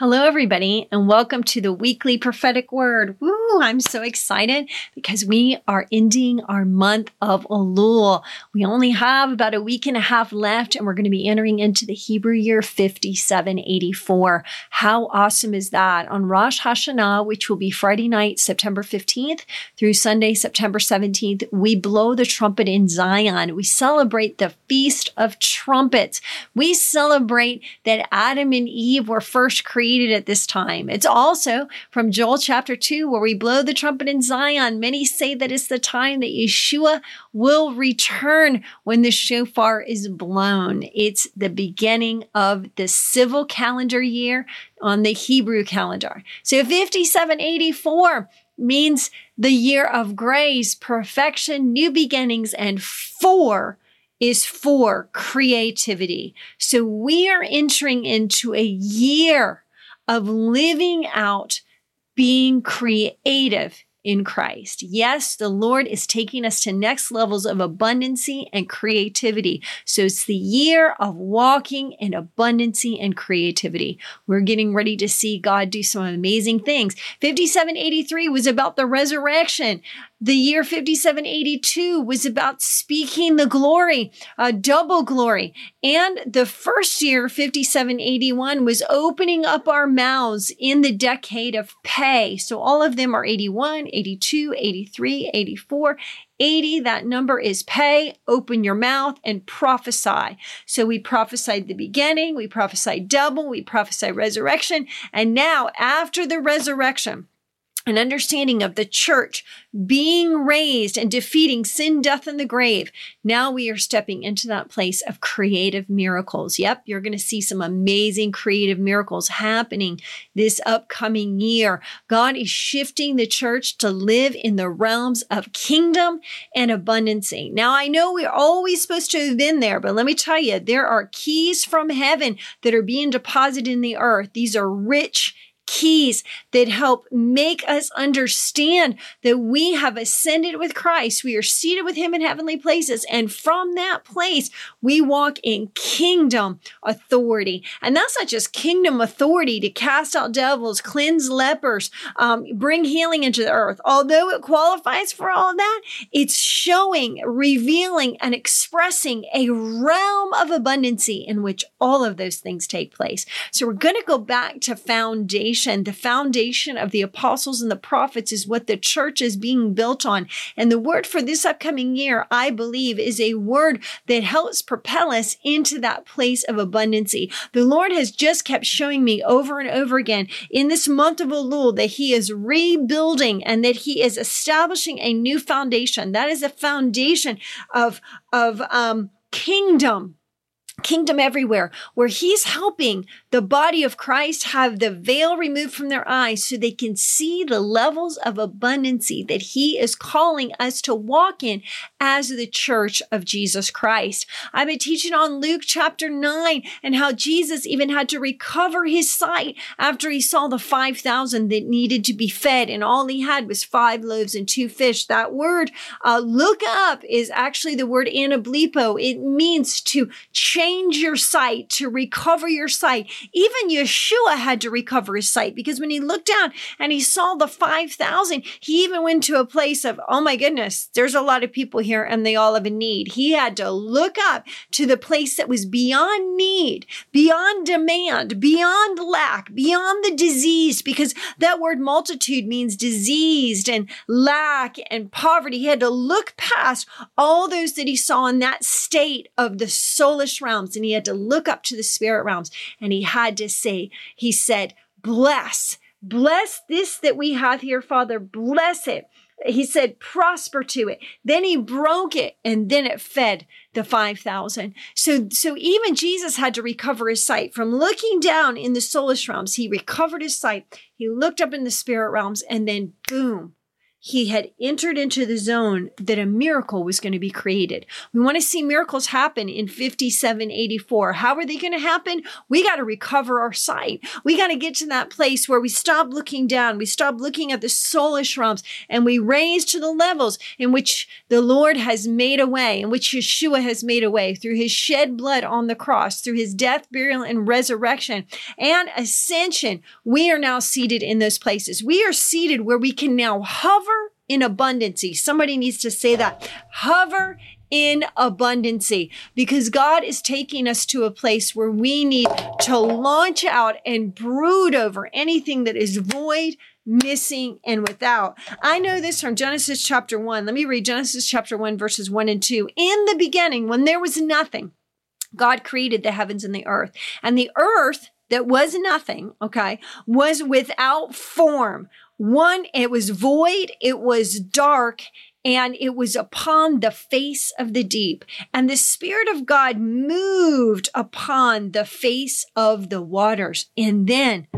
Hello, everybody, and welcome to the weekly prophetic word. Woo, I'm so excited because we are ending our month of Elul. We only have about a week and a half left, and we're going to be entering into the Hebrew year 5784. How awesome is that? On Rosh Hashanah, which will be Friday night, September 15th through Sunday, September 17th, we blow the trumpet in Zion. We celebrate the Feast of Trumpets. We celebrate that Adam and Eve were first created created at this time. It's also from Joel chapter 2, where we blow the trumpet in Zion. Many say that it's the time that Yeshua will return when the shofar is blown. It's the beginning of the civil calendar year on the Hebrew calendar. So 5784 means the year of grace, perfection, new beginnings, and four is for creativity. So we are entering into a year of living out being creative in Christ. Yes, the Lord is taking us to next levels of abundancy and creativity. So it's the year of walking in abundancy and creativity. We're getting ready to see God do some amazing things. 5783 was about the resurrection. The year 5782 was about speaking the glory, a double glory. And the first year, 5781, was opening up our mouths in the decade of pay. So all of them are 81, 82, 83, 84, 80, that number is pay, open your mouth and prophesy. So we prophesied the beginning, we prophesied double, we prophesied resurrection. And now after the resurrection, an understanding of the church being raised and defeating sin, death, and the grave. Now we are stepping into that place of creative miracles. Yep, you're going to see some amazing creative miracles happening this upcoming year. God is shifting the church to live in the realms of kingdom and abundancy. Now, I know we're always supposed to have been there, but let me tell you, there are keys from heaven that are being deposited in the earth. These are rich keys that help make us understand that we have ascended with Christ. We are seated with Him in heavenly places. And from that place, we walk in kingdom authority. And that's not just kingdom authority to cast out devils, cleanse lepers, um, bring healing into the earth. Although it qualifies for all of that, it's showing, revealing, and expressing a realm of abundancy in which all of those things take place. So we're going to go back to foundation foundation, the foundation of the apostles and the prophets is what the church is being built on. And the word for this upcoming year, I believe, is a word that helps propel us into that place of abundancy. The Lord has just kept showing me over and over again in this month of Elul that He is rebuilding and that He is establishing a new foundation. That is a foundation of, of, um, kingdom kingdom everywhere, where he's helping the body of Christ have the veil removed from their eyes so they can see the levels of abundancy that he is calling us to walk in as the church of Jesus Christ. I've been teaching on Luke chapter 9 and how Jesus even had to recover his sight after he saw the 5,000 that needed to be fed and all he had was five loaves and two fish. That word, uh, look up is actually the word anablepo. It means to change change your sight, to recover your sight. Even Yeshua had to recover his sight because when he looked down and he saw the 5,000, he even went to a place of, oh my goodness, there's a lot of people here and they all have a need. He had to look up to the place that was beyond need, beyond demand, beyond lack, beyond the disease, because that word multitude means diseased and lack and poverty. He had to look past all those that he saw in that state of the soulish realm realms and he had to look up to the spirit realms and he had to say, he said, bless, bless this that we have here, Father, bless it. He said, prosper to it. Then he broke it and then it fed the 5,000. So, so even Jesus had to recover his sight from looking down in the soulish realms. He recovered his sight. He looked up in the spirit realms and then boom, he had entered into the zone that a miracle was going to be created. We want to see miracles happen in 5784. How are they going to happen? We got to recover our sight. We got to get to that place where we stop looking down, we stop looking at the soulish realms, and we raise to the levels in which the Lord has made a way, in which Yeshua has made a way through his shed blood on the cross, through his death, burial, and resurrection and ascension. We are now seated in those places. We are seated where we can now hover in abundancy. Somebody needs to say that. Hover in abundancy because God is taking us to a place where we need to launch out and brood over anything that is void, missing, and without. I know this from Genesis chapter 1. Let me read Genesis chapter 1, verses 1 and 2. In the beginning, when there was nothing, God created the heavens and the earth. And the earth that was nothing, okay, was without form one, it was void, it was dark, and it was upon the face of the deep. And the Spirit of God moved upon the face of the waters. And then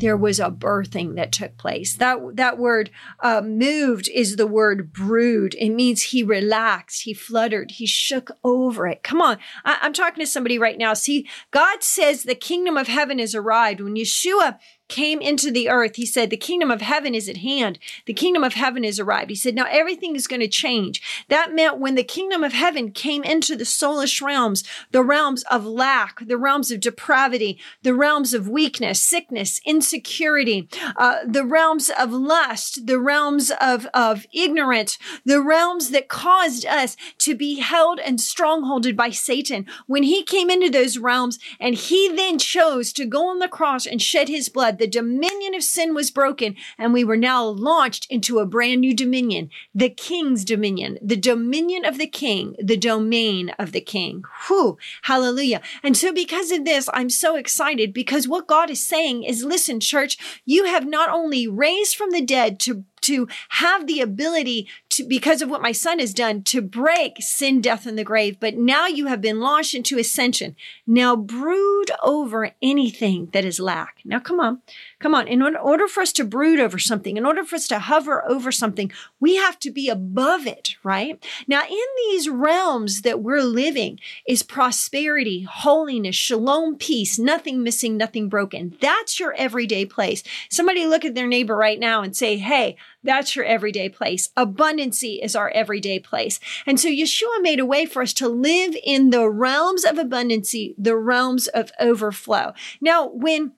there was a birthing that took place. That that word uh, moved is the word brood. It means he relaxed, he fluttered, he shook over it. Come on, I, I'm talking to somebody right now. See, God says the kingdom of heaven is arrived. When Yeshua came into the earth, he said, The kingdom of heaven is at hand. The kingdom of heaven is arrived. He said, Now everything is going to change. That meant when the kingdom of heaven came into the soulish realms, the realms of lack, the realms of depravity, the realms of weakness, sickness, insecurity, uh, the realms of lust, the realms of, of ignorance, the realms that caused us to be held and strongholded by Satan. When he came into those realms and he then chose to go on the cross and shed his blood, the dominion of sin was broken, and we were now launched into a brand new dominion, the king's dominion, the dominion of the king, the domain of the king. Whew, hallelujah. And so, because of this, I'm so excited because what God is saying is listen, church, you have not only raised from the dead to to have the ability to, because of what my son has done, to break sin, death, and the grave. But now you have been launched into ascension. Now brood over anything that is lack. Now, come on, come on. In order for us to brood over something, in order for us to hover over something, we have to be above it, right? Now, in these realms that we're living is prosperity, holiness, shalom, peace, nothing missing, nothing broken. That's your everyday place. Somebody look at their neighbor right now and say, Hey, that's your everyday place. Abundancy is our everyday place. And so Yeshua made a way for us to live in the realms of abundancy, the realms of overflow. Now, when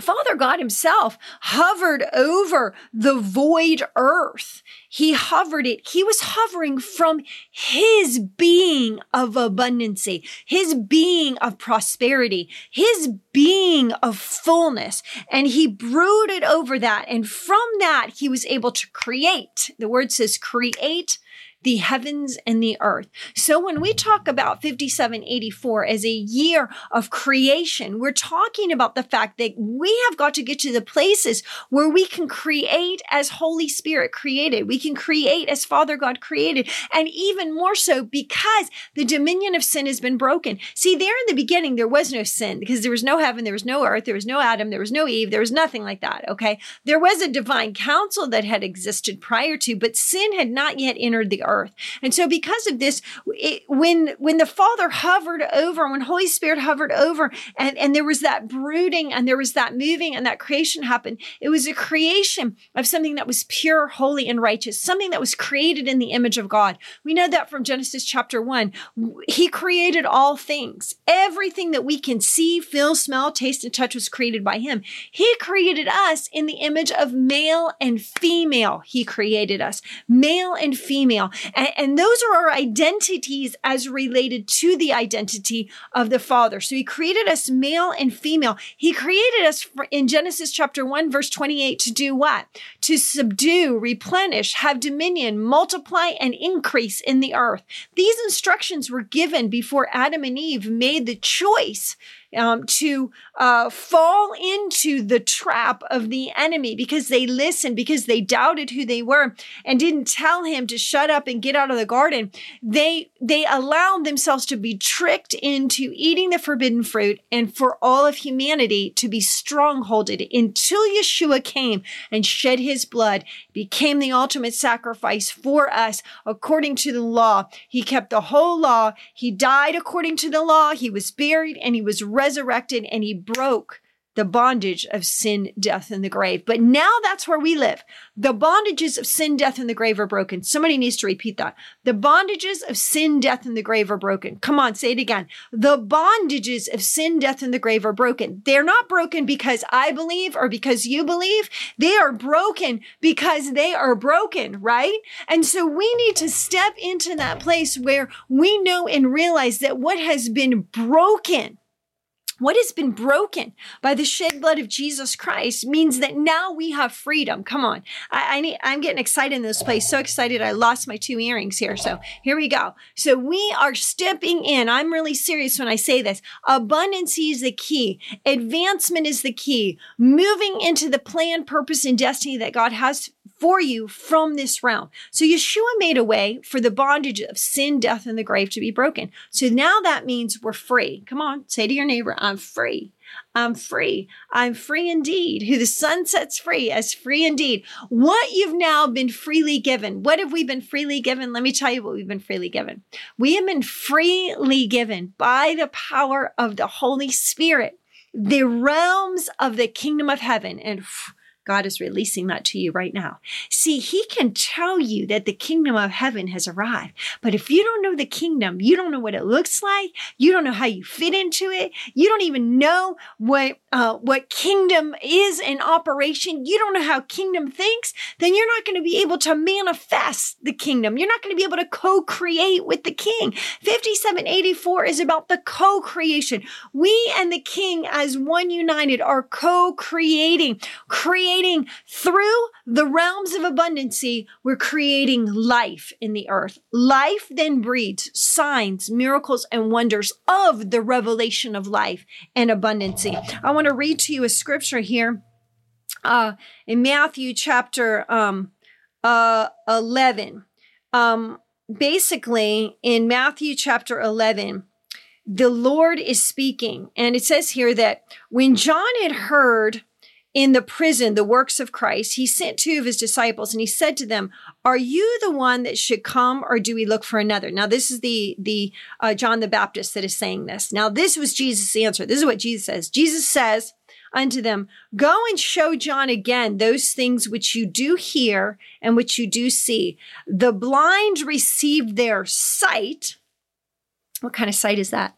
Father God Himself hovered over the void earth. He hovered it. He was hovering from His being of abundancy, His being of prosperity, His being of fullness. And He brooded over that. And from that, He was able to create. The word says create the heavens and the earth. So when we talk about 5784 as a year of creation, we're talking about the fact that we have got to get to the places where we can create as Holy Spirit created. We can create as Father God created. And even more so because the dominion of sin has been broken. See, there in the beginning, there was no sin because there was no heaven, there was no earth, there was no Adam, there was no Eve, there was nothing like that. Okay. There was a divine council that had existed prior to, but sin had not yet entered the earth. And so because of this, it, when when the Father hovered over, when Holy Spirit hovered over, and, and there was that brooding and there was that moving and that creation happened, it was a creation of something that was pure, holy, and righteous, something that was created in the image of God. We know that from Genesis chapter one. He created all things. Everything that we can see, feel, smell, taste, and touch was created by Him. He created us in the image of male and female. He created us, male and female. And, and those are our identities as related to the identity of the Father. So he created us male and female. He created us in Genesis chapter 1, verse 28 to do what? To subdue, replenish, have dominion, multiply, and increase in the earth. These instructions were given before Adam and Eve made the choice um, to uh, fall into the trap of the enemy because they listened, because they doubted who they were and didn't tell him to shut up and get out of the garden. They, they allowed themselves to be tricked into eating the forbidden fruit and for all of humanity to be strongholded until Yeshua came and shed his blood, became the ultimate sacrifice for us according to the law. He kept the whole law. He died according to the law. He was buried and he was resurrected and he broke the bondage of sin, death, and the grave. But now that's where we live. The bondages of sin, death, and the grave are broken. Somebody needs to repeat that. The bondages of sin, death, and the grave are broken. Come on, say it again. The bondages of sin, death, and the grave are broken. They're not broken because I believe or because you believe. They are broken because they are broken, right? And so we need to step into that place where we know and realize that what has been broken what has been broken by the shed blood of Jesus Christ means that now we have freedom. Come on. I, I need, I'm getting excited in this place. So excited. I lost my two earrings here. So here we go. So we are stepping in. I'm really serious when I say this. Abundance is the key. Advancement is the key. Moving into the plan, purpose, and destiny that God has for you from this realm. So Yeshua made a way for the bondage of sin, death, and the grave to be broken. So now that means we're free. Come on, say to your neighbor, I'm free. I'm free. I'm free indeed. Who the son sets free as free indeed. What you've now been freely given. What have we been freely given? Let me tell you what we've been freely given. We have been freely given by the power of the Holy Spirit the realms of the kingdom of heaven. And God is releasing that to you right now. See, He can tell you that the kingdom of heaven has arrived. But if you don't know the kingdom, you don't know what it looks like, you don't know how you fit into it, you don't even know what, uh, what kingdom is in operation, you don't know how kingdom thinks, then you're not going to be able to manifest the kingdom. You're not going to be able to co create with the king. 5784 is about the co creation. We and the king, as one united, are co creating, creating through the realms of abundancy, we're creating life in the earth. Life then breeds signs, miracles, and wonders of the revelation of life and abundancy. I want to read to you a scripture here uh, in Matthew chapter um, uh, 11. Um, basically, in Matthew chapter 11, the Lord is speaking. And it says here that when John had heard in the prison the works of Christ, he sent two of his disciples and he said to them, "Are you the one that should come, or do we look for another?" Now, this is the the uh, John the Baptist that is saying this. Now, this was Jesus' answer. This is what Jesus says. Jesus says unto them, "Go and show John again those things which you do hear and which you do see. The blind receive their sight." What kind of sight is that?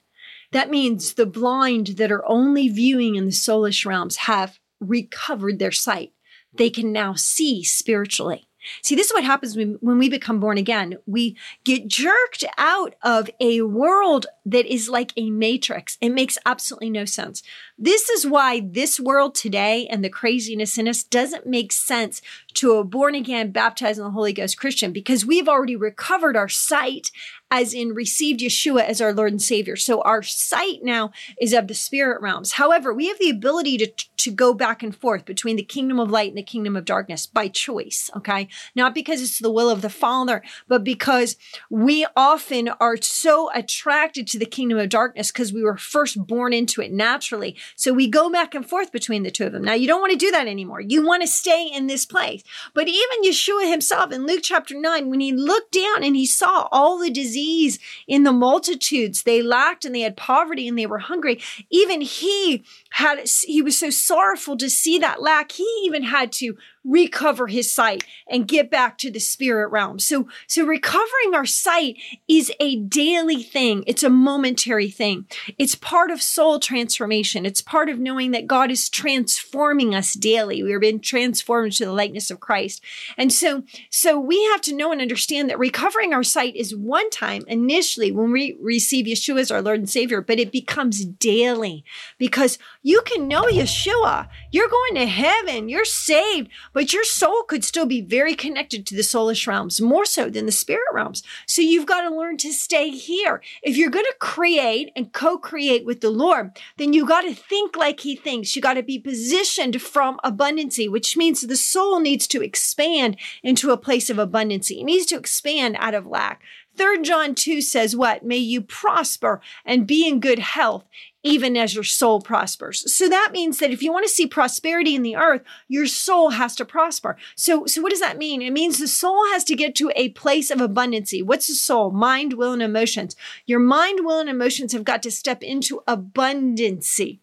That means the blind that are only viewing in the soulish realms have recovered their sight. Hmm. They can now see spiritually. See, this is what happens when, when we become born again. We get jerked out of a world that is like a matrix. It makes absolutely no sense. This is why this world today and the craziness in us doesn't make sense to a born again, baptized in the Holy Ghost Christian because we've already recovered our sight as in received Yeshua as our Lord and Savior. So our sight now is of the spirit realms. However, we have the ability to, to go back and forth between the kingdom of light and the kingdom of darkness by choice. Okay. Not because it's the will of the Father, but because we often are so attracted to the kingdom of darkness because we were first born into it naturally. So we go back and forth between the two of them. Now you don't want to do that anymore. You want to stay in this place. But even Yeshua himself in Luke chapter 9, when he looked down and he saw all the disease disease in the multitudes. They lacked and they had poverty and they were hungry. Even he had, he was so sorrowful to see that lack. He even had to recover his sight and get back to the spirit realm. So, so recovering our sight is a daily thing. It's a momentary thing. It's part of soul transformation. It's part of knowing that God is transforming us daily. We are being transformed to the likeness of Christ. And so, so we have to know and understand that recovering our sight is one time initially when we receive Yeshua as our Lord and Savior, but it becomes daily because you can know Yeshua. You're going to heaven. You're saved, but your soul could still be very connected to the soulish realms, more so than the spirit realms. So you've got to learn to stay here. If you're going to create and co-create with the Lord, then you got to think like he thinks. You got to be positioned from abundancy, which means the soul needs to expand into a place of abundancy. It needs to expand out of lack. Third John 2 says what? May you prosper and be in good health, even as your soul prospers. So that means that if you want to see prosperity in the earth, your soul has to prosper. So, so what does that mean? It means the soul has to get to a place of abundancy. What's the soul? Mind, will, and emotions. Your mind, will, and emotions have got to step into abundancy.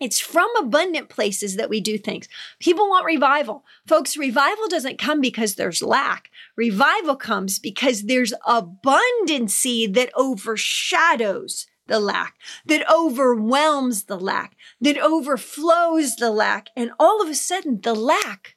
It's from abundant places that we do things. People want revival. Folks, revival doesn't come because there's lack. Revival comes because there's abundancy that overshadows the lack, that overwhelms the lack, that overflows the lack. And all of a sudden, the lack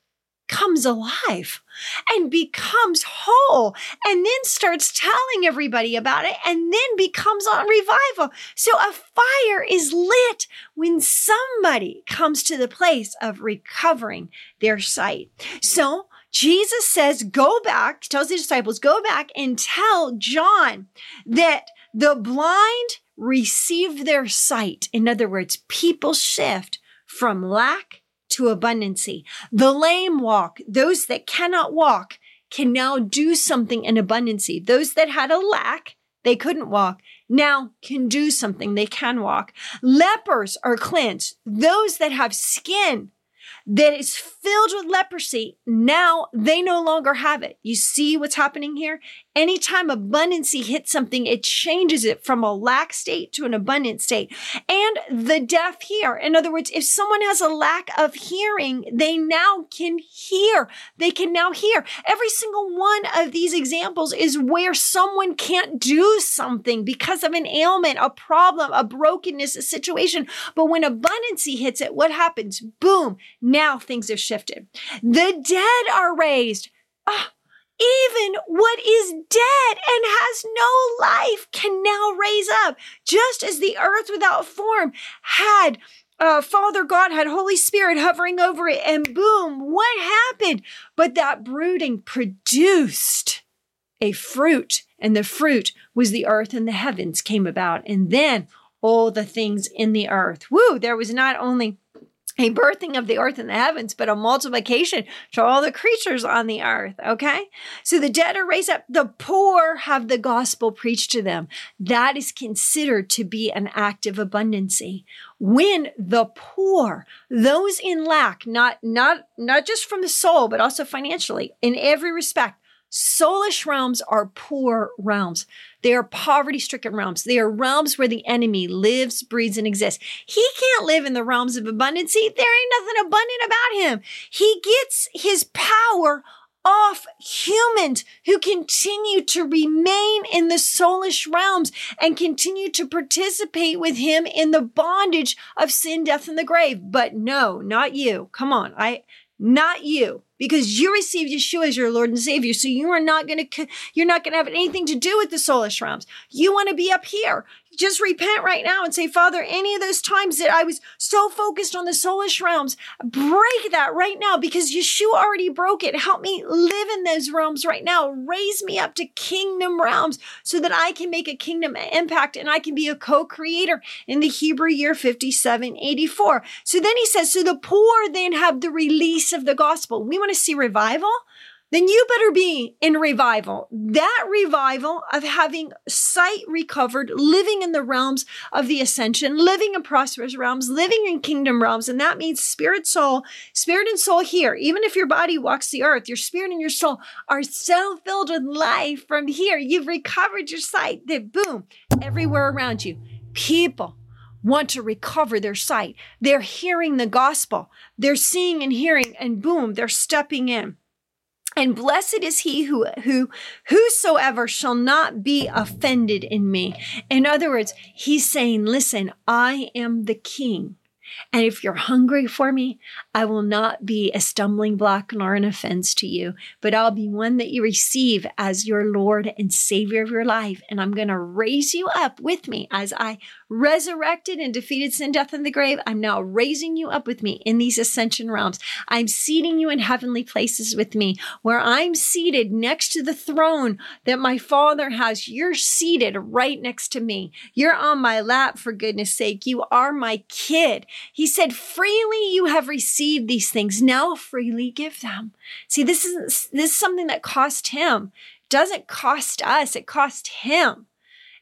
comes alive and becomes whole and then starts telling everybody about it and then becomes on revival. So a fire is lit when somebody comes to the place of recovering their sight. So Jesus says, go back, tells the disciples, go back and tell John that the blind receive their sight. In other words, people shift from lack to abundancy. The lame walk. Those that cannot walk can now do something in abundancy. Those that had a lack, they couldn't walk, now can do something. They can walk. Lepers are cleansed. Those that have skin that is filled with leprosy, now they no longer have it. You see what's happening here? Anytime abundancy hits something, it changes it from a lack state to an abundant state. And the deaf hear. In other words, if someone has a lack of hearing, they now can hear. They can now hear. Every single one of these examples is where someone can't do something because of an ailment, a problem, a brokenness, a situation. But when abundancy hits it, what happens? Boom. Now things have shifted. The dead are raised. Ah, even what is dead and has no life can now raise up, just as the earth without form had uh, Father God had Holy Spirit hovering over it, and boom, what happened? But that brooding produced a fruit, and the fruit was the earth and the heavens came about, and then all the things in the earth. Woo! There was not only a birthing of the earth and the heavens, but a multiplication to all the creatures on the earth. Okay. So the dead are raised up. The poor have the gospel preached to them. That is considered to be an act of abundancy. When the poor, those in lack, not, not, not just from the soul, but also financially in every respect, Soulish realms are poor realms. They are poverty stricken realms. They are realms where the enemy lives, breathes, and exists. He can't live in the realms of abundance. There ain't nothing abundant about him. He gets his power off humans who continue to remain in the soulish realms and continue to participate with him in the bondage of sin, death, and the grave. But no, not you. Come on. I, not you because you received Yeshua as your Lord and Savior. So you are not going to, you're not going to have anything to do with the soulish realms. You want to be up here just repent right now and say, Father, any of those times that I was so focused on the soulish realms, break that right now because Yeshua already broke it. Help me live in those realms right now. Raise me up to kingdom realms so that I can make a kingdom impact and I can be a co-creator in the Hebrew year 5784. So then he says, so the poor then have the release of the gospel. We want to see revival then you better be in revival. That revival of having sight recovered, living in the realms of the ascension, living in prosperous realms, living in kingdom realms. And that means spirit, soul, spirit and soul here. Even if your body walks the earth, your spirit and your soul are so filled with life from here. You've recovered your sight that boom, everywhere around you, people want to recover their sight. They're hearing the gospel. They're seeing and hearing and boom, they're stepping in. And blessed is he who, who, whosoever shall not be offended in me. In other words, he's saying, listen, I am the king And if you're hungry for me, I will not be a stumbling block nor an offense to you, but I'll be one that you receive as your Lord and Savior of your life. And I'm going to raise you up with me as I resurrected and defeated sin, death, and the grave. I'm now raising you up with me in these ascension realms. I'm seating you in heavenly places with me, where I'm seated next to the throne that my Father has. You're seated right next to me. You're on my lap, for goodness sake. You are my kid. He said, freely you have received these things. Now freely give them. See, this is, this is something that cost him. It doesn't cost us. It cost him.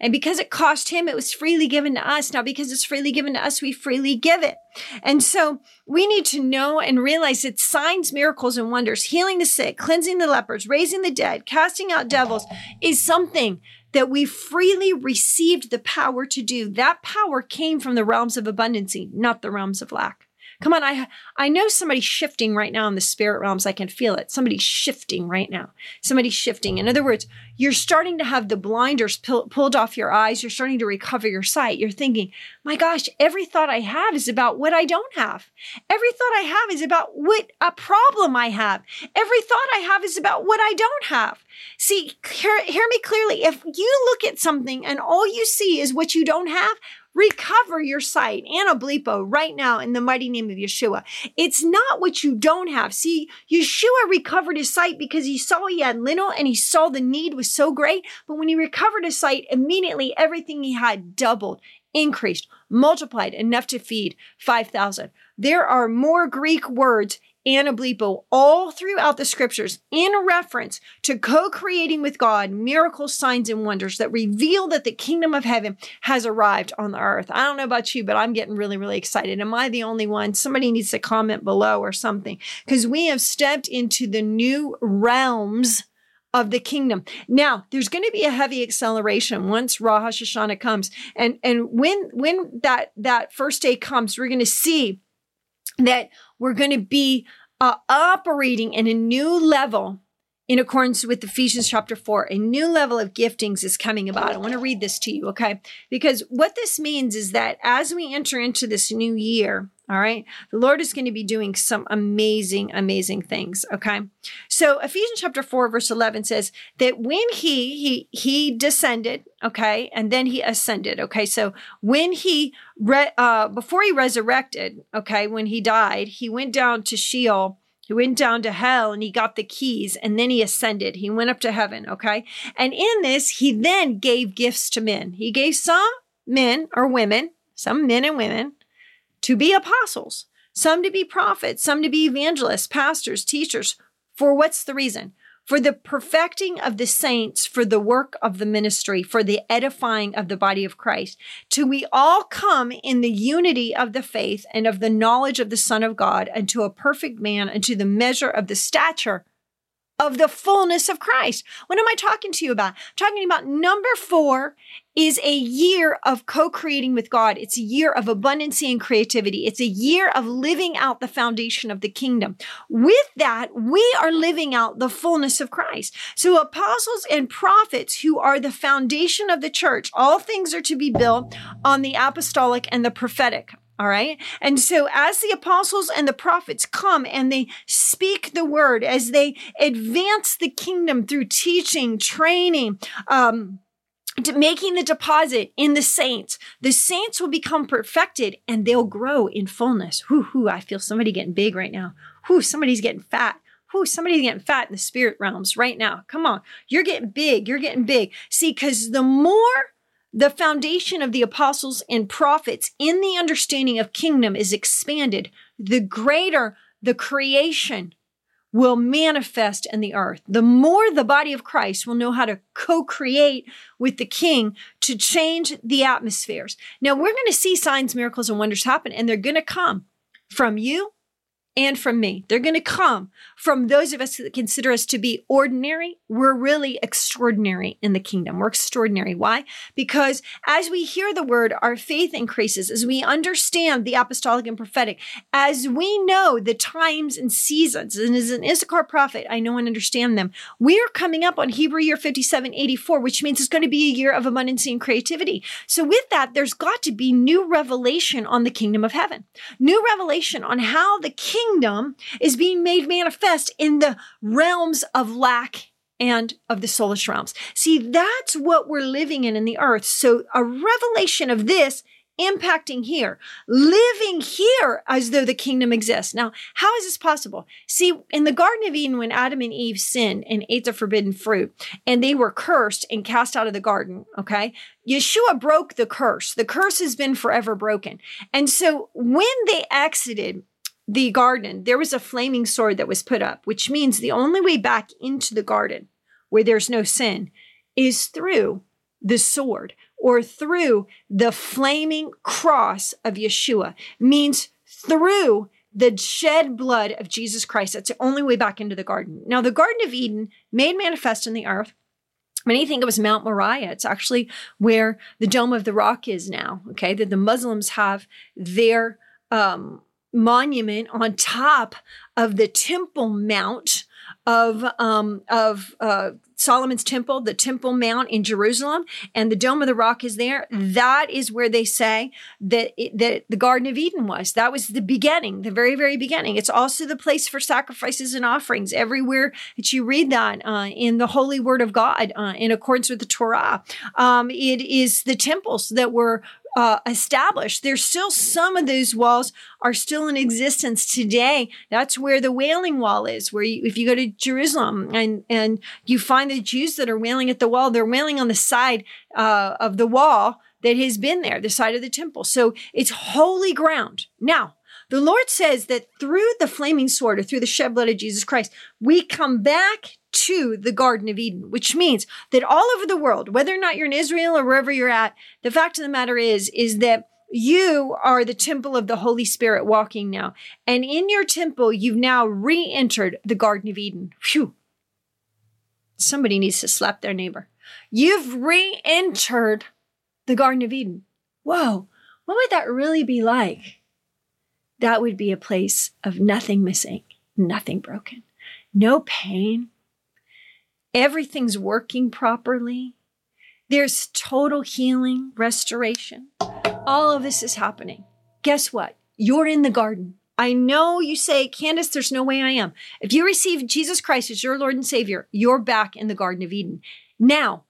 And because it cost him, it was freely given to us. Now, because it's freely given to us, we freely give it. And so we need to know and realize that signs, miracles, and wonders, healing the sick, cleansing the lepers, raising the dead, casting out devils is something that we freely received the power to do. That power came from the realms of abundancy, not the realms of lack. Come on, I I know somebody's shifting right now in the spirit realms. I can feel it. Somebody's shifting right now. Somebody's shifting. In other words, you're starting to have the blinders pull, pulled off your eyes. You're starting to recover your sight. You're thinking, my gosh, every thought I have is about what I don't have. Every thought I have is about what a problem I have. Every thought I have is about what I don't have. See, hear, hear me clearly. If you look at something and all you see is what you don't have, Recover your sight, Anablepo, right now in the mighty name of Yeshua. It's not what you don't have. See, Yeshua recovered his sight because he saw he had little and he saw the need was so great. But when he recovered his sight, immediately everything he had doubled, increased, multiplied, enough to feed 5,000. There are more Greek words Anablepo all throughout the scriptures in reference to co-creating with God miracles, signs, and wonders that reveal that the kingdom of heaven has arrived on the earth. I don't know about you, but I'm getting really, really excited. Am I the only one? Somebody needs to comment below or something because we have stepped into the new realms of the kingdom. Now, there's going to be a heavy acceleration once Rosh Hashanah comes. And and when when that that first day comes, we're going to see that we're going to be uh, operating in a new level in accordance with Ephesians chapter 4. A new level of giftings is coming about. I want to read this to you, okay? Because what this means is that as we enter into this new year, all right, the Lord is going to be doing some amazing, amazing things, okay? So Ephesians chapter 4, verse 11 says that when he, he, he descended, okay, and then he ascended, okay? So when he, re- uh, before he resurrected, okay, when he died, he went down to Sheol he went down to hell and he got the keys and then he ascended. He went up to heaven. Okay. And in this, he then gave gifts to men. He gave some men or women, some men and women, to be apostles, some to be prophets, some to be evangelists, pastors, teachers. For what's the reason? for the perfecting of the saints, for the work of the ministry, for the edifying of the body of Christ, till we all come in the unity of the faith and of the knowledge of the Son of God, unto a perfect man, unto the measure of the stature of the fullness of Christ. What am I talking to you about? I'm talking about number four is a year of co-creating with God. It's a year of abundancy and creativity. It's a year of living out the foundation of the kingdom. With that, we are living out the fullness of Christ. So apostles and prophets who are the foundation of the church, all things are to be built on the apostolic and the prophetic. All right. And so as the apostles and the prophets come and they speak the word, as they advance the kingdom through teaching, training, um, making the deposit in the saints, the saints will become perfected and they'll grow in fullness. Whoo, whoo, I feel somebody getting big right now. Whoo, somebody's getting fat. Whoo, somebody's getting fat in the spirit realms right now. Come on. You're getting big. You're getting big. See, because the more the foundation of the apostles and prophets in the understanding of kingdom is expanded, the greater the creation will manifest in the earth. The more the body of Christ will know how to co-create with the king to change the atmospheres. Now we're going to see signs, miracles, and wonders happen, and they're going to come from you and from me. They're going to come from those of us that consider us to be ordinary. We're really extraordinary in the kingdom. We're extraordinary. Why? Because as we hear the word, our faith increases. As we understand the apostolic and prophetic, as we know the times and seasons, and as an Issachar prophet, I know and understand them. We are coming up on Hebrew year 5784, which means it's going to be a year of abundance and creativity. So with that, there's got to be new revelation on the kingdom of heaven, new revelation on how the kingdom is being made manifest in the realms of lack and of the soulish realms. See, that's what we're living in in the earth. So a revelation of this impacting here, living here as though the kingdom exists. Now, how is this possible? See, in the Garden of Eden, when Adam and Eve sinned and ate the forbidden fruit, and they were cursed and cast out of the garden, okay? Yeshua broke the curse. The curse has been forever broken. And so when they exited, the garden, there was a flaming sword that was put up, which means the only way back into the garden where there's no sin is through the sword or through the flaming cross of Yeshua means through the shed blood of Jesus Christ. That's the only way back into the garden. Now, the Garden of Eden made manifest in the earth. Many think it was Mount Moriah. It's actually where the Dome of the Rock is now. Okay, that the Muslims have their um, monument on top of the Temple Mount of um, of uh, Solomon's temple, the Temple Mount in Jerusalem, and the Dome of the Rock is there. That is where they say that it, that the Garden of Eden was. That was the beginning, the very very beginning. It's also the place for sacrifices and offerings. Everywhere that you read that uh, in the Holy Word of God, uh, in accordance with the Torah, um, it is the temples that were uh, established. There's still some of those walls are still in existence today. That's where the Wailing Wall is. Where you, if you go to Jerusalem and and you find the Jews that are wailing at the wall, they're wailing on the side uh, of the wall that has been there, the side of the temple. So it's holy ground. Now, the Lord says that through the flaming sword or through the shed blood of Jesus Christ, we come back to the Garden of Eden, which means that all over the world, whether or not you're in Israel or wherever you're at, the fact of the matter is, is that you are the temple of the Holy Spirit walking now. And in your temple, you've now re entered the Garden of Eden. Phew. Somebody needs to slap their neighbor. You've re entered the Garden of Eden. Whoa, what would that really be like? That would be a place of nothing missing, nothing broken, no pain, everything's working properly. There's total healing, restoration. All of this is happening. Guess what? You're in the garden. I know you say, Candice, there's no way I am. If you receive Jesus Christ as your Lord and Savior, you're back in the Garden of Eden. Now,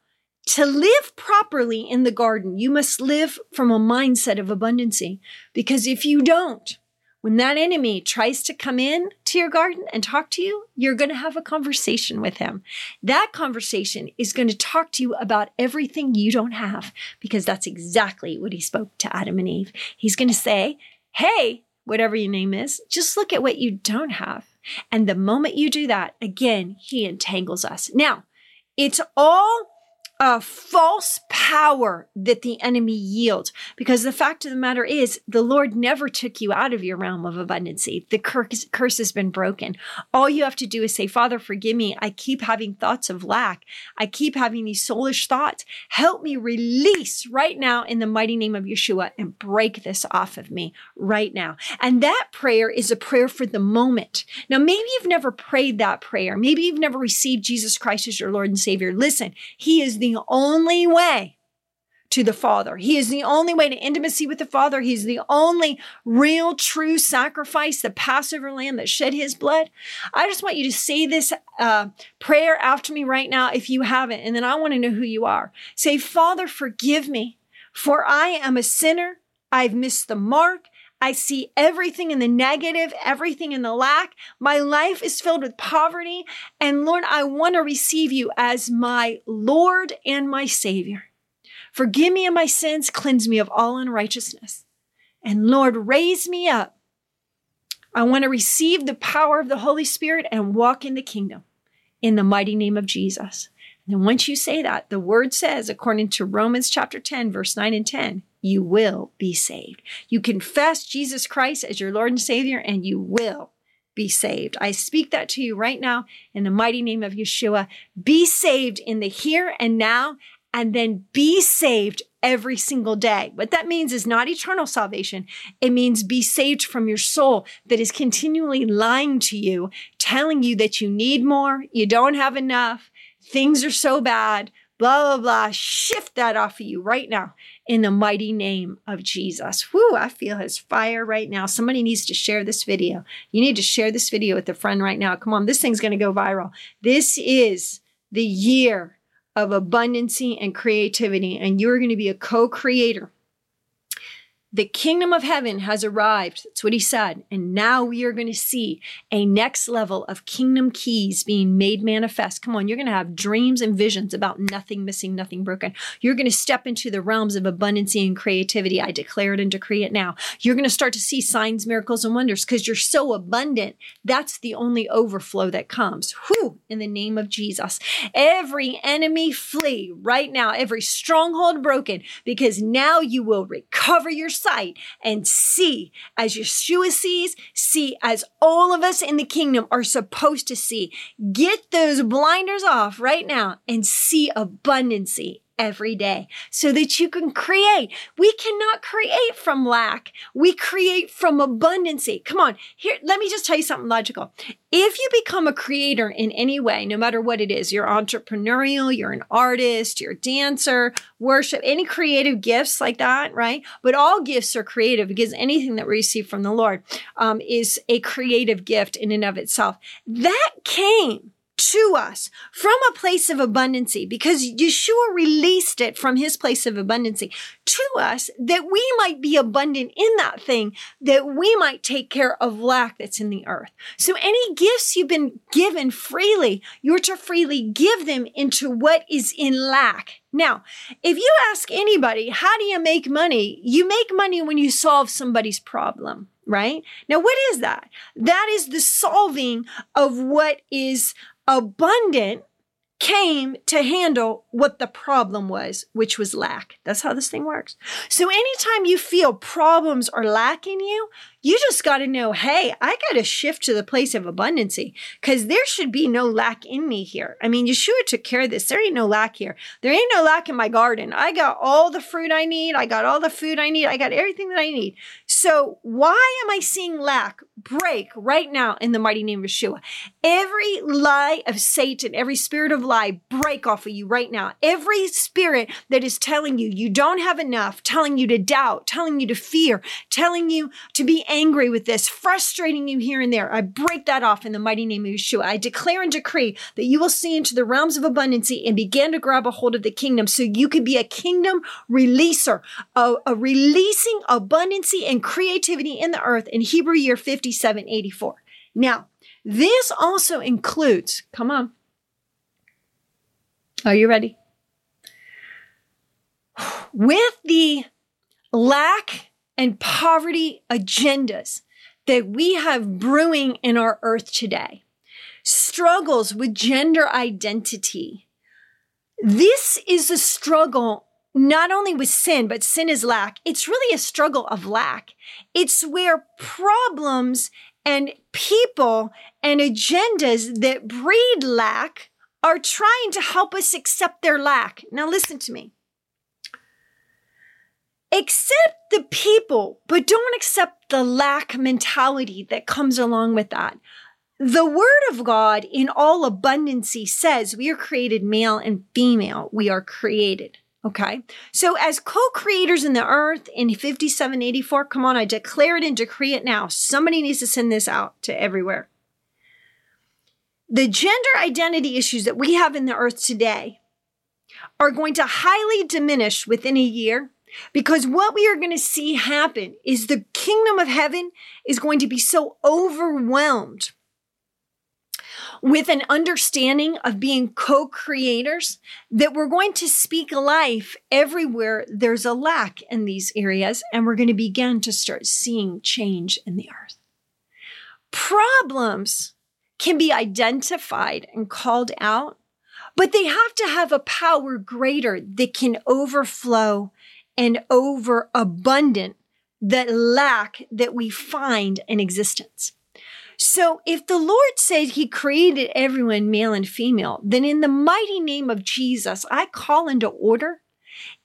to live properly in the garden, you must live from a mindset of abundancy. Because if you don't, when that enemy tries to come in to your garden and talk to you, you're going to have a conversation with him. That conversation is going to talk to you about everything you don't have because that's exactly what he spoke to Adam and Eve. He's going to say, Hey, whatever your name is, just look at what you don't have. And the moment you do that, again, he entangles us. Now, it's all a false power that the enemy yields. Because the fact of the matter is, the Lord never took you out of your realm of abundancy. The curse, curse has been broken. All you have to do is say, Father, forgive me. I keep having thoughts of lack. I keep having these soulish thoughts. Help me release right now in the mighty name of Yeshua and break this off of me right now. And that prayer is a prayer for the moment. Now, maybe you've never prayed that prayer. Maybe you've never received Jesus Christ as your Lord and Savior. Listen, He is the the only way to the Father. He is the only way to intimacy with the Father. He's the only real, true sacrifice, the Passover lamb that shed his blood. I just want you to say this uh, prayer after me right now if you haven't, and then I want to know who you are. Say, Father, forgive me, for I am a sinner. I've missed the mark. I see everything in the negative, everything in the lack. My life is filled with poverty. And Lord, I want to receive you as my Lord and my Savior. Forgive me of my sins, cleanse me of all unrighteousness. And Lord, raise me up. I want to receive the power of the Holy Spirit and walk in the kingdom in the mighty name of Jesus. And once you say that, the word says, according to Romans chapter 10, verse 9 and 10, you will be saved. You confess Jesus Christ as your Lord and Savior, and you will be saved. I speak that to you right now in the mighty name of Yeshua. Be saved in the here and now, and then be saved every single day. What that means is not eternal salvation. It means be saved from your soul that is continually lying to you, telling you that you need more, you don't have enough, things are so bad, blah, blah, blah. Shift that off of you right now in the mighty name of Jesus. Whoo, I feel his fire right now. Somebody needs to share this video. You need to share this video with a friend right now. Come on, this thing's going to go viral. This is the year of abundancy and creativity, and you're going to be a co creator the kingdom of heaven has arrived. That's what he said. And now we are going to see a next level of kingdom keys being made manifest. Come on, you're going to have dreams and visions about nothing missing, nothing broken. You're going to step into the realms of abundancy and creativity. I declare it and decree it now. You're going to start to see signs, miracles, and wonders because you're so abundant. That's the only overflow that comes. Whew, in the name of Jesus. Every enemy flee right now, every stronghold broken because now you will recover your sight and see as Yeshua sees, see as all of us in the kingdom are supposed to see. Get those blinders off right now and see abundancy every day so that you can create. We cannot create from lack. We create from abundancy. Come on. Here, let me just tell you something logical. If you become a creator in any way, no matter what it is, you're entrepreneurial, you're an artist, you're a dancer, worship, any creative gifts like that, right? But all gifts are creative because anything that we receive from the Lord um, is a creative gift in and of itself. That came to us from a place of abundancy because Yeshua released it from his place of abundancy to us that we might be abundant in that thing, that we might take care of lack that's in the earth. So any gifts you've been given freely, you're to freely give them into what is in lack. Now, if you ask anybody, how do you make money? You make money when you solve somebody's problem right? Now, what is that? That is the solving of what is abundant came to handle what the problem was, which was lack. That's how this thing works. So anytime you feel problems are lacking you, you just got to know, hey, I got to shift to the place of abundancy because there should be no lack in me here. I mean, Yeshua took care of this. There ain't no lack here. There ain't no lack in my garden. I got all the fruit I need. I got all the food I need. I got everything that I need. So why am I seeing lack break right now in the mighty name of Yeshua? Every lie of Satan, every spirit of lie, break off of you right now. Every spirit that is telling you you don't have enough, telling you to doubt, telling you to fear, telling you to be angry with this, frustrating you here and there. I break that off in the mighty name of Yeshua. I declare and decree that you will see into the realms of abundancy and begin to grab a hold of the kingdom so you could be a kingdom releaser, a, a releasing abundancy and creativity in the earth in Hebrew year 5784. Now, this also includes, come on. Are you ready? With the lack and poverty agendas that we have brewing in our earth today, struggles with gender identity. This is a struggle not only with sin, but sin is lack. It's really a struggle of lack. It's where problems and people and agendas that breed lack are trying to help us accept their lack. Now, listen to me. Accept the people, but don't accept the lack mentality that comes along with that. The word of God in all abundancy says we are created male and female. We are created. Okay. So as co-creators in the earth in 5784, come on, I declare it and decree it now. Somebody needs to send this out to everywhere. The gender identity issues that we have in the earth today are going to highly diminish within a year because what we are going to see happen is the kingdom of heaven is going to be so overwhelmed with an understanding of being co creators that we're going to speak life everywhere there's a lack in these areas, and we're going to begin to start seeing change in the earth. Problems can be identified and called out, but they have to have a power greater that can overflow and overabundant that lack that we find in existence. So if the Lord said he created everyone male and female, then in the mighty name of Jesus, I call into order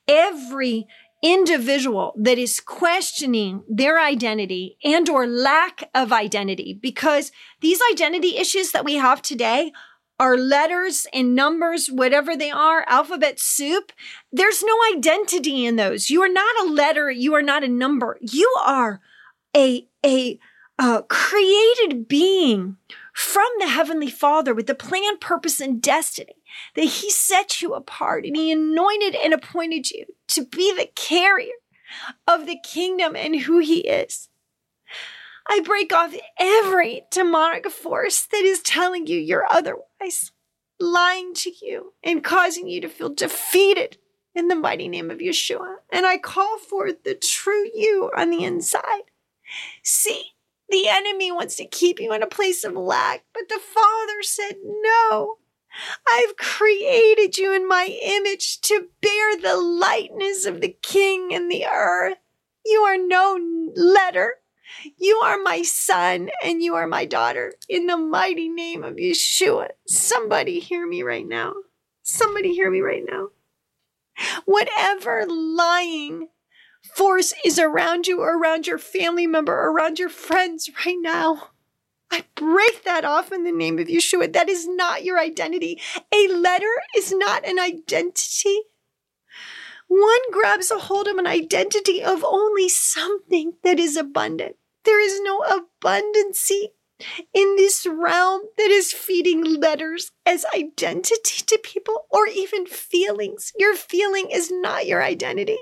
every individual that is questioning their identity and or lack of identity because these identity issues that we have today are letters and numbers whatever they are alphabet soup. There's no identity in those. You are not a letter. You are not a number. You are a a, a created being from the Heavenly Father with the plan, purpose, and destiny that He set you apart and He anointed and appointed you to be the carrier of the kingdom and who He is. I break off every demonic force that is telling you you're otherwise, lying to you and causing you to feel defeated in the mighty name of Yeshua. And I call forth the true you on the inside. See, the enemy wants to keep you in a place of lack, but the Father said, No. I've created you in my image to bear the lightness of the King in the earth. You are no letter. You are my son and you are my daughter. In the mighty name of Yeshua. Somebody hear me right now. Somebody hear me right now. Whatever lying force is around you around your family member around your friends right now. I break that off in the name of Yeshua. That is not your identity. A letter is not an identity. One grabs a hold of an identity of only something that is abundant. There is no abundancy in this realm that is feeding letters as identity to people or even feelings. Your feeling is not your identity.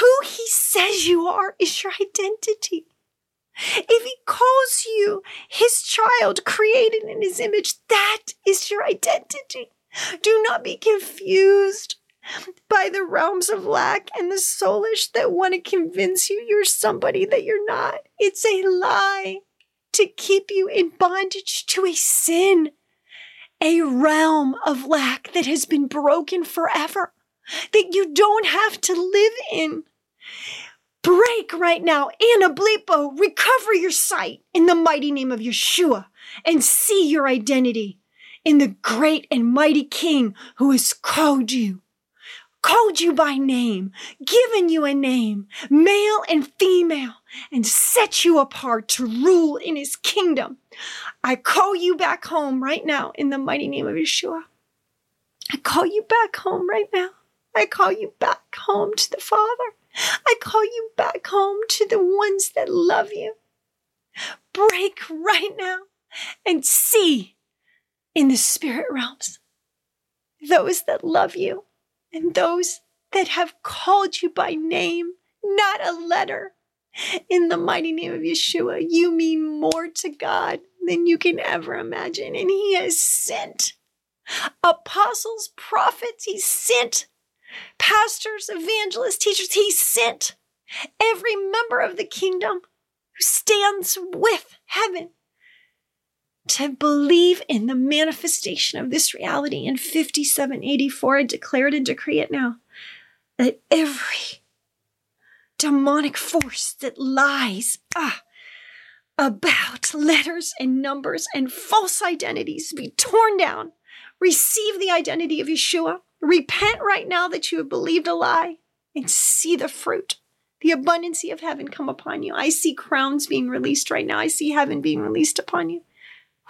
Who he says you are is your identity. If he calls you his child created in his image, that is your identity. Do not be confused by the realms of lack and the soulish that want to convince you you're somebody that you're not. It's a lie to keep you in bondage to a sin, a realm of lack that has been broken forever that you don't have to live in. Break right now. Anablipo, recover your sight in the mighty name of Yeshua and see your identity in the great and mighty King who has called you, called you by name, given you a name, male and female, and set you apart to rule in his kingdom. I call you back home right now in the mighty name of Yeshua. I call you back home right now. I call you back home to the Father. I call you back home to the ones that love you. Break right now and see in the spirit realms those that love you and those that have called you by name, not a letter. In the mighty name of Yeshua, you mean more to God than you can ever imagine. And He has sent apostles, prophets, He sent pastors, evangelists, teachers. He sent every member of the kingdom who stands with heaven to believe in the manifestation of this reality in 5784. I declare it and decree it now that every demonic force that lies ah, about letters and numbers and false identities be torn down. Receive the identity of Yeshua Repent right now that you have believed a lie and see the fruit, the abundancy of heaven come upon you. I see crowns being released right now. I see heaven being released upon you.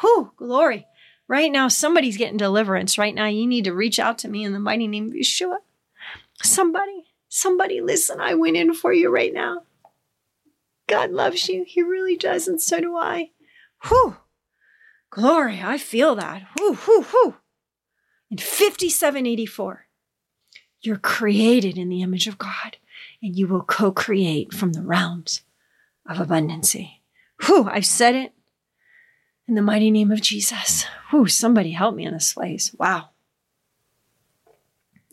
Whew, glory. Right now, somebody's getting deliverance. Right now, you need to reach out to me in the mighty name of Yeshua. Somebody, somebody, listen, I went in for you right now. God loves you. He really does, and so do I. Whew. Glory, I feel that. Whew, whew, whew. In 5784, you're created in the image of God and you will co create from the realms of abundancy. Whew, I've said it in the mighty name of Jesus. Whew, somebody help me in this place. Wow.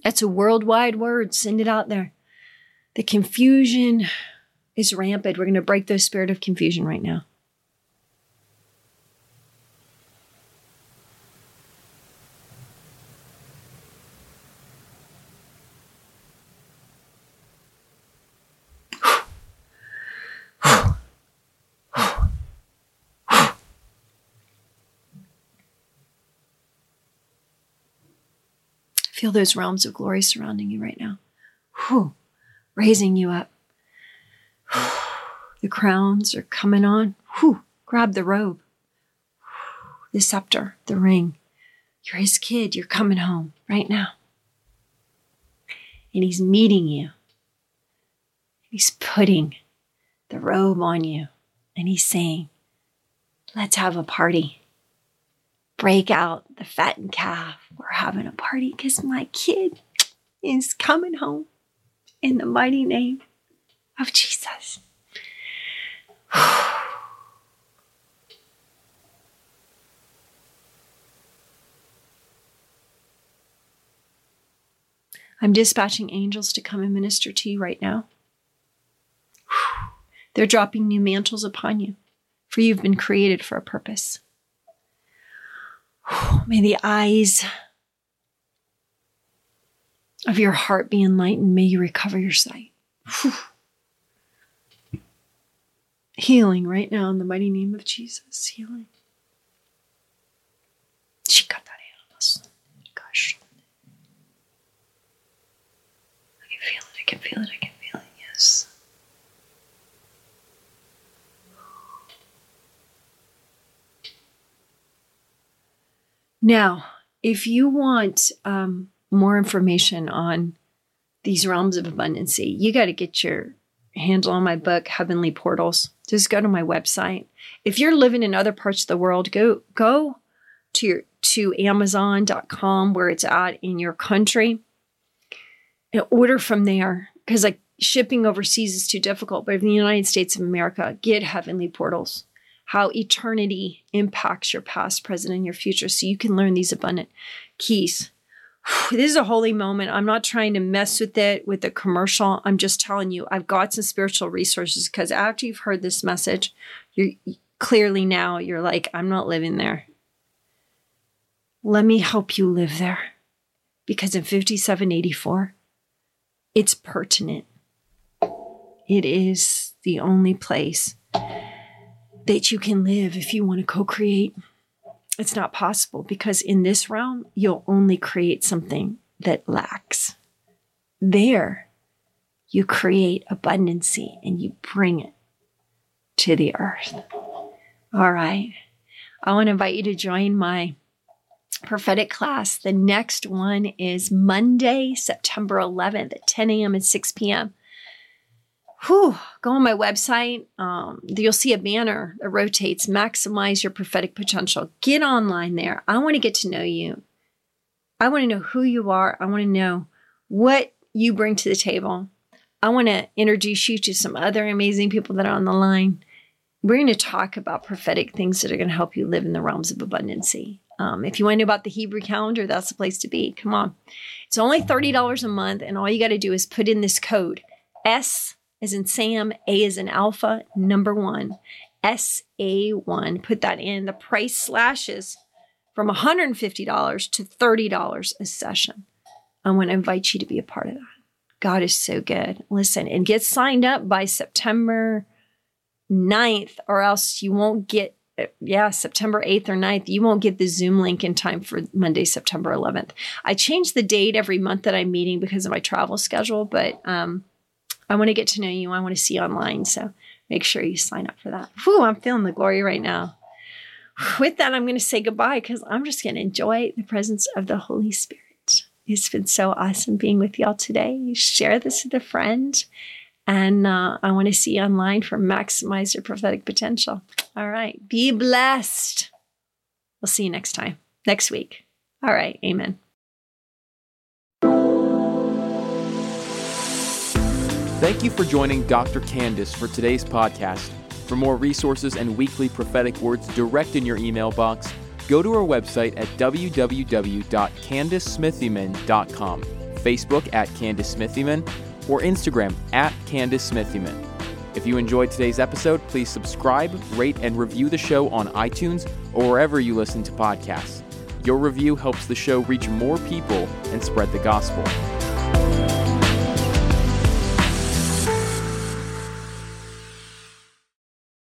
That's a worldwide word. Send it out there. The confusion is rampant. We're going to break the spirit of confusion right now. Feel those realms of glory surrounding you right now. Whew. Raising you up. The crowns are coming on. Whew. Grab the robe. The scepter, the ring. You're his kid. You're coming home right now. And he's meeting you. He's putting the robe on you. And he's saying, Let's have a party. Break out the fattened calf. We're having a party because my kid is coming home in the mighty name of Jesus. I'm dispatching angels to come and minister to you right now. They're dropping new mantles upon you, for you've been created for a purpose. May the eyes of your heart be enlightened. May you recover your sight. Healing right now in the mighty name of Jesus. Healing. Gosh. I can feel it. I can feel it. I can feel it. Yes. Now, if you want um, more information on these realms of abundancy, you got to get your handle on my book, Heavenly Portals. Just go to my website. If you're living in other parts of the world, go go to your to Amazon.com where it's at in your country and order from there because like shipping overseas is too difficult. But in the United States of America, get Heavenly Portals how eternity impacts your past, present, and your future so you can learn these abundant keys. This is a holy moment. I'm not trying to mess with it with the commercial. I'm just telling you, I've got some spiritual resources because after you've heard this message, you're clearly now you're like, I'm not living there. Let me help you live there. Because in 5784, it's pertinent. It is the only place that you can live if you want to co create. It's not possible because in this realm, you'll only create something that lacks. There, you create abundancy and you bring it to the earth. All right. I want to invite you to join my prophetic class. The next one is Monday, September 11th at 10 a.m. and 6 p.m whew, go on my website. Um, you'll see a banner that rotates maximize your prophetic potential. Get online there. I want to get to know you. I want to know who you are. I want to know what you bring to the table. I want to introduce you to some other amazing people that are on the line. We're going to talk about prophetic things that are going to help you live in the realms of abundancy. Um, if you want to know about the Hebrew calendar, that's the place to be. Come on. It's only $30 a month, and all you got to do is put in this code S as in Sam, A is in Alpha, number one, SA1. Put that in. The price slashes from $150 to $30 a session. I want to invite you to be a part of that. God is so good. Listen, and get signed up by September 9th, or else you won't get, yeah, September 8th or 9th, you won't get the Zoom link in time for Monday, September 11th. I change the date every month that I'm meeting because of my travel schedule, but um, I want to get to know you. I want to see you online. So make sure you sign up for that. Whew, I'm feeling the glory right now. With that, I'm going to say goodbye because I'm just going to enjoy the presence of the Holy Spirit. It's been so awesome being with y'all today. Share this with a friend. And uh, I want to see you online for Maximize Your Prophetic Potential. All right. Be blessed. We'll see you next time, next week. All right. Amen. Thank you for joining Dr. Candice for today's podcast. For more resources and weekly prophetic words direct in your email box, go to our website at www.candicesmithyman.com, Facebook at Candice Smithyman, or Instagram at Candice Smithyman. If you enjoyed today's episode, please subscribe, rate, and review the show on iTunes or wherever you listen to podcasts. Your review helps the show reach more people and spread the gospel.